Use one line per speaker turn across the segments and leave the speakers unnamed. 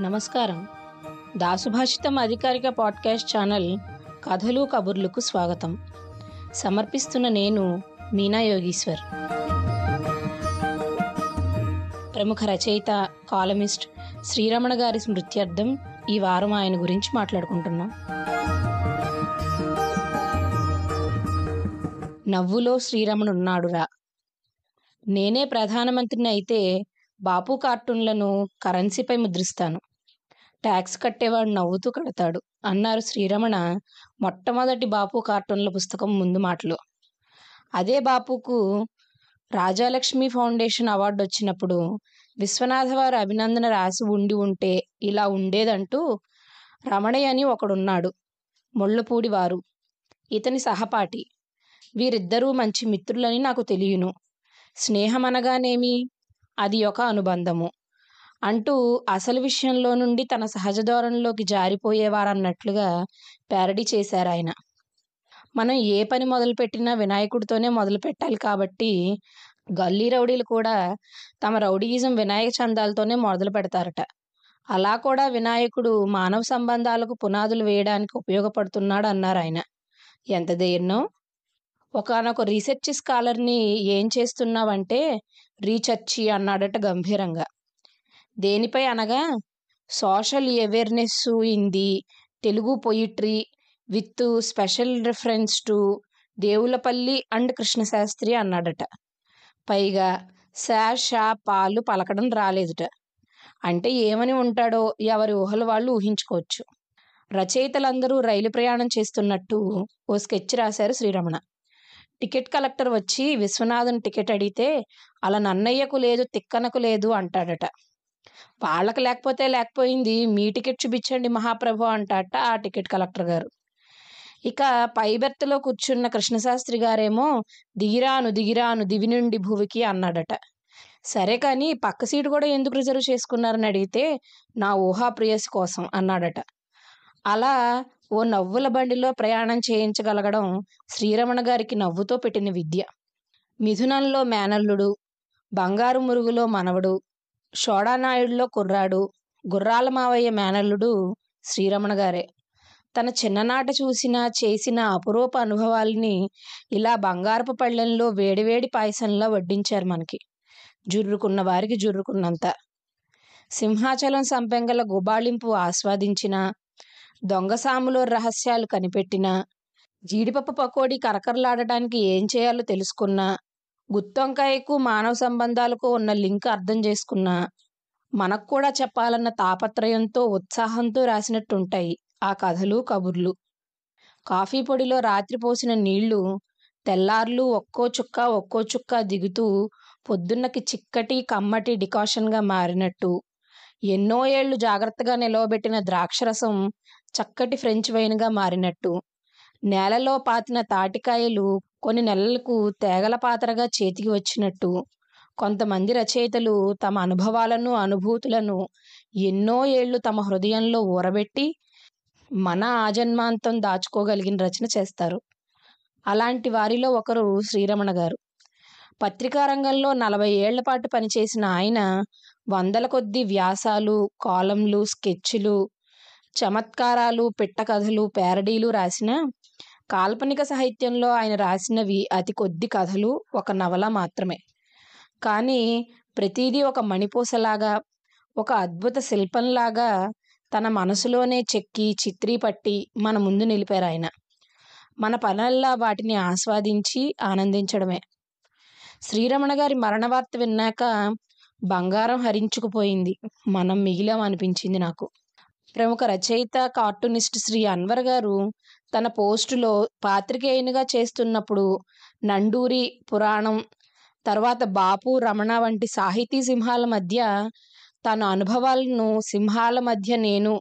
నమస్కారం. దాసుభాషితం అధికారిక podcast channel కథలు కబుర్లకు స్వాగతం. సమర్పిస్తున్న నేను మీనా యోగీశ్వర్. ప్రముఖ రచయిత కాలమిస్ట్ శ్రీరమణ గారి స్మృత్యర్థం ఈ వారం ఆయన గురించి మాట్లాడుకుంటున్నాం. నవ్వులో శ్రీరమణున్నాడురా. నేనే ప్రధానమంత్రిని అయితే బాపు కార్టూన్లను కరెన్సీపై ముద్రిస్తాను. ట్యాక్స్ కట్టేవాడు నవ్వుతూ కడతాడు. అన్నారు శ్రీరమణ మొట్టమొదటి బాపు కార్టూన్ల పుస్తకం ముందు మాటలో. అదే బాపుకు రాజాలక్ష్మి ఫౌండేషన్ అవార్డు వచ్చినప్పుడు విశ్వనాథ వారి అభినందన రాసి ఉండి ఉంటే ఇలా ఉండేదంటూ రమణయ్య అని ఒకడున్నాడు. ముళ్ళపూడి వారు ఇతని సహపాఠి. వీరిద్దరూ మంచి మిత్రులని నాకు తెలియను. స్నేహం అనగానేమి అది ఒక అనుబంధము. అంటూ అసలు విషయంలో నుండి తన సహజ ధోరణిలోకి జారిపోయేవారన్నట్లుగా ప్యారడీ చేశారు ఆయన మనం ఏ పని మొదలుపెట్టినా వినాయకుడితోనే మొదలు పెట్టాలి కాబట్టి గల్లీ రౌడీలు కూడా తమ రౌడీయిజం వినాయక చందాలతోనే మొదలు పెడతారట అలా కూడా వినాయకుడు మానవ సంబంధాలకు పునాదులు వేయడానికి ఉపయోగపడుతున్నాడు అన్నారు ఆయన ఎంత ధైర్యం! ఒకనొక రీసెర్చ్ స్కాలర్ని ఏం చేస్తున్నావంటే రీచర్చి అన్నాడట గంభీరంగా. దేనిపై అనగా social awareness in the Telugu poetry with special reference to Devulapalli and Krishnasastri అన్నాడట. పైగా శా షా పాలు పలకడం రాలేదుట. అంటే ఏమని ఉంటాడో ఎవరి ఊహలు వాళ్ళు ఊహించుకోవచ్చు. రచయితలందరూ రైలు ప్రయాణం చేస్తున్నట్టు ఓ స్కెచ్ రాశారు శ్రీరమణ. టికెట్ కలెక్టర్ వచ్చి విశ్వనాథన్ టికెట్ అడిగితే అలా నన్నయ్యకు లేదు తిక్కనకు లేదు అంటాడట. వాళ్ళకి లేకపోతే లేకపోయింది మీ టికెట్ చూపించండి మహాప్రభు అంటాట ఆ టికెట్ కలెక్టర్ గారు. ఇక పై బెర్త్లో కూర్చున్న కృష్ణశాస్త్రి గారేమో దిగిరాను దిగిరాను దివి నుండి భూమికి అన్నాడట. సరే కానీ పక్క సీటు కూడా ఎందుకు రిజర్వ్ చేసుకున్నారని అడిగితే నా ఊహాప్రియస్ కోసం అన్నాడట. అలా ఓ నవ్వుల బండిలో ప్రయాణం చేయించగలగడం శ్రీరమణ గారికి నవ్వుతో పెట్టిన విద్య. మిథునంలో మేనల్లుడు బంగారు మురుగులో మనవడు షోడానాయుడులో కుర్రాడు గుర్రాల మావయ్య మేనల్లుడు శ్రీరమణ గారే. తన చిన్ననాట చూసిన చేసిన అపురూప అనుభవాల్ని ఇలా బంగారపు పళ్ళెంలో వేడివేడి పాయసంలో వడ్డించారు మనకి. జుర్రుకున్న వారికి జుర్రుకున్నంత. సింహాచలం సంపెంగల గుబాళింపు ఆస్వాదించిన దొంగసాములో రహస్యాలు కనిపెట్టిన జీడిపప్పు పకోడీ కరకరలాడటానికి ఏం చేయాలో తెలుసుకున్నా గుత్తొంకాయకు మానవ సంబంధాలకు ఉన్న లింక్ అర్థం చేసుకున్నా మనకు కూడా చెప్పాలన్న తాపత్రయంతో ఉత్సాహంతో రాసినట్టుంటాయి ఆ కథలు కబుర్లు. కాఫీ పొడిలో రాత్రి పోసిన నీళ్ళు తెల్లార్లు ఒక్కో చుక్క ఒక్కో చుక్క దిగుతూ పొద్దున్నకి చిక్కటి కమ్మటి డికాషన్గా మారినట్టు. ఎన్నో ఏళ్ళు జాగ్రత్తగా నిలవబెట్టిన ద్రాక్షరసం చక్కటి ఫ్రెంచ్ వైన్గా మారినట్టు. నేలలో పాతిన తాటికాయలు కొన్ని నెలలకు తేగల పాత్రగా చేతికి వచ్చినట్టు. కొంతమంది రచయితలు తమ అనుభవాలను అనుభూతులను ఎన్నో ఏళ్ళు తమ హృదయంలో ఊరబెట్టి మన ఆజన్మాంతం దాచుకోగలిగిన రచన చేస్తారు. అలాంటి వారిలో ఒకరు శ్రీరమణ గారు. పత్రికా రంగంలో నలభై ఏళ్ళ పాటు పనిచేసిన ఆయన వందల కొద్ది వ్యాసాలు కాలంలు స్కెచ్లు చమత్కారాలు పిట్టకథలు పేరడీలు రాసిన కాల్పనిక సాహిత్యంలో ఆయన రాసినవి అతి కొద్ది కథలు ఒక నవల మాత్రమే. కానీ ప్రతిదీ ఒక మణిపూసలాగా ఒక అద్భుత శిల్పంలాగా తన మనసులోనే చెక్కి చిత్రీపట్టి మన ముందు నిలిపారు ఆయన. మన పనల్లా వాటిని ఆస్వాదించి ఆనందించడమే. శ్రీరమణ గారి మరణ వార్త విన్నాక బంగారం హరించుకుపోయింది. మనం మిగిలాం అనిపించింది నాకు. ప్రముఖ రచయిత కార్టూనిస్ట్ శ్రీ అన్వర్ గారు తన పోస్టులో పాత్రికేయునిగా చేస్తున్నప్పుడు నండూరి పురాణం తర్వాత బాపు రమణ వంటి సాహితీ సింహాల మధ్య తన అనుభవాలను సింహాల మధ్య నేను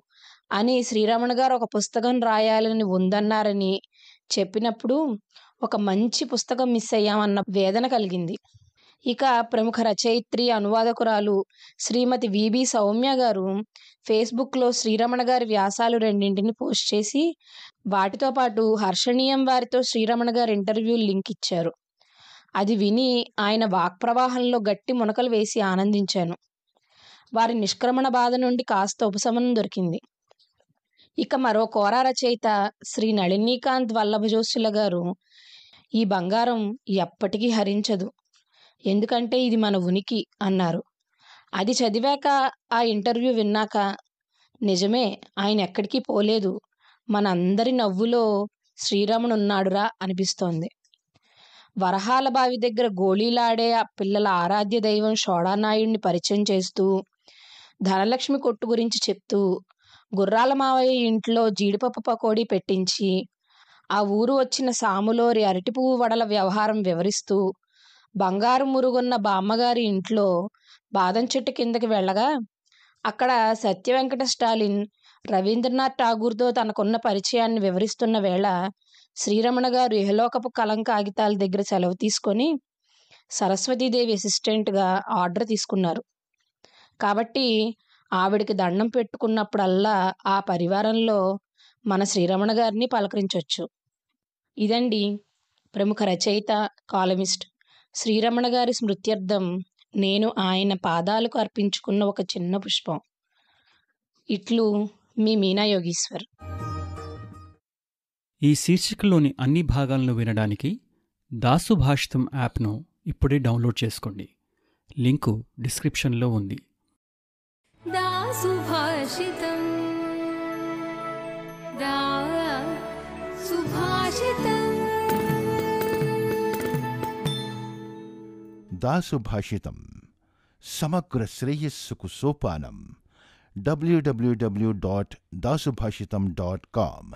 అని శ్రీరమణ గారు ఒక పుస్తకం రాయాలని ఉందన్నారని చెప్పినప్పుడు ఒక మంచి పుస్తకం మిస్ అయ్యామన్న వేదన కలిగింది. ఇక ప్రముఖ రచయిత్రి అనువాదకురాలు శ్రీమతి విబి సౌమ్య గారు ఫేస్బుక్లో శ్రీరమణ గారి వ్యాసాలు రెండింటిని పోస్ట్ చేసి వాటితో పాటు హర్షణీయం వారితో శ్రీరమణ గారి ఇంటర్వ్యూ లింక్ ఇచ్చారు. అది విని ఆయన వాక్ప్రవాహంలో గట్టి మునకలు వేసి ఆనందించాను. వారి నిష్క్రమణ బాధ నుండి కాస్త ఉపశమనం దొరికింది. ఇక మరో కోర రచయిత శ్రీ నళినీకాంత్ వల్లభజోషుల గారు ఈ బంగారం ఎప్పటికీ హరించదు. ఎందుకంటే ఇది మన ఉనికి అన్నారు. అది చదివాక ఆ ఇంటర్వ్యూ విన్నాక నిజమే ఆయన ఎక్కడికి పోలేదు. మన అందరి నవ్వులో శ్రీరాముడు ఉన్నాడురా అనిపిస్తోంది. వరహాల బావి దగ్గర గోళీలాడే ఆ పిల్లల ఆరాధ్య దైవం షోడానాయుడిని పరిచయం చేస్తూ ధనలక్ష్మి కొట్టు గురించి చెప్తూ గుర్రాల మావయ్య ఇంట్లో జీడిపప్పు పకోడీ పెట్టించి ఆ ఊరు వచ్చిన సాములోరి అరటి పువ్వు వడల వ్యవహారం వివరిస్తూ బంగారు మురుగున్న బామ్మగారి ఇంట్లో బాదం చెట్టు కిందకి వెళ్ళగా అక్కడ సత్యవెంకట స్టాలిన్ రవీంద్రనాథ్ ఠాగూర్తో తనకున్న పరిచయాన్ని వివరిస్తున్న వేళ శ్రీరమణ గారు ఇహలోకపు కలం కాగితాల దగ్గర సెలవు తీసుకొని సరస్వతీదేవి అసిస్టెంట్గా ఆర్డర్ తీసుకున్నారు. కాబట్టి ఆవిడికి దండం పెట్టుకున్నప్పుడల్లా ఆ పరివారంలో మన శ్రీరమణ గారిని పలకరించవచ్చు ఇదండి ప్రముఖ రచయిత కాలమిస్ట్ శ్రీరమణ గారి స్మృత్యర్థం నేను ఆయన పాదాలకు అర్పించుకున్న ఒక చిన్న పుష్పం. ఇట్లు మీ మీనా యోగీశ్వర్.
ఈ శీర్షికలోని అన్ని భాగాలను వినడానికి దాసు భాషితం యాప్ను ఇప్పుడే డౌన్లోడ్ చేసుకోండి. లింకు డిస్క్రిప్షన్లో ఉంది.
दासुभाषित समग्र
श्रेय सुकुसोपानम W W W dot Dasubhashita dot com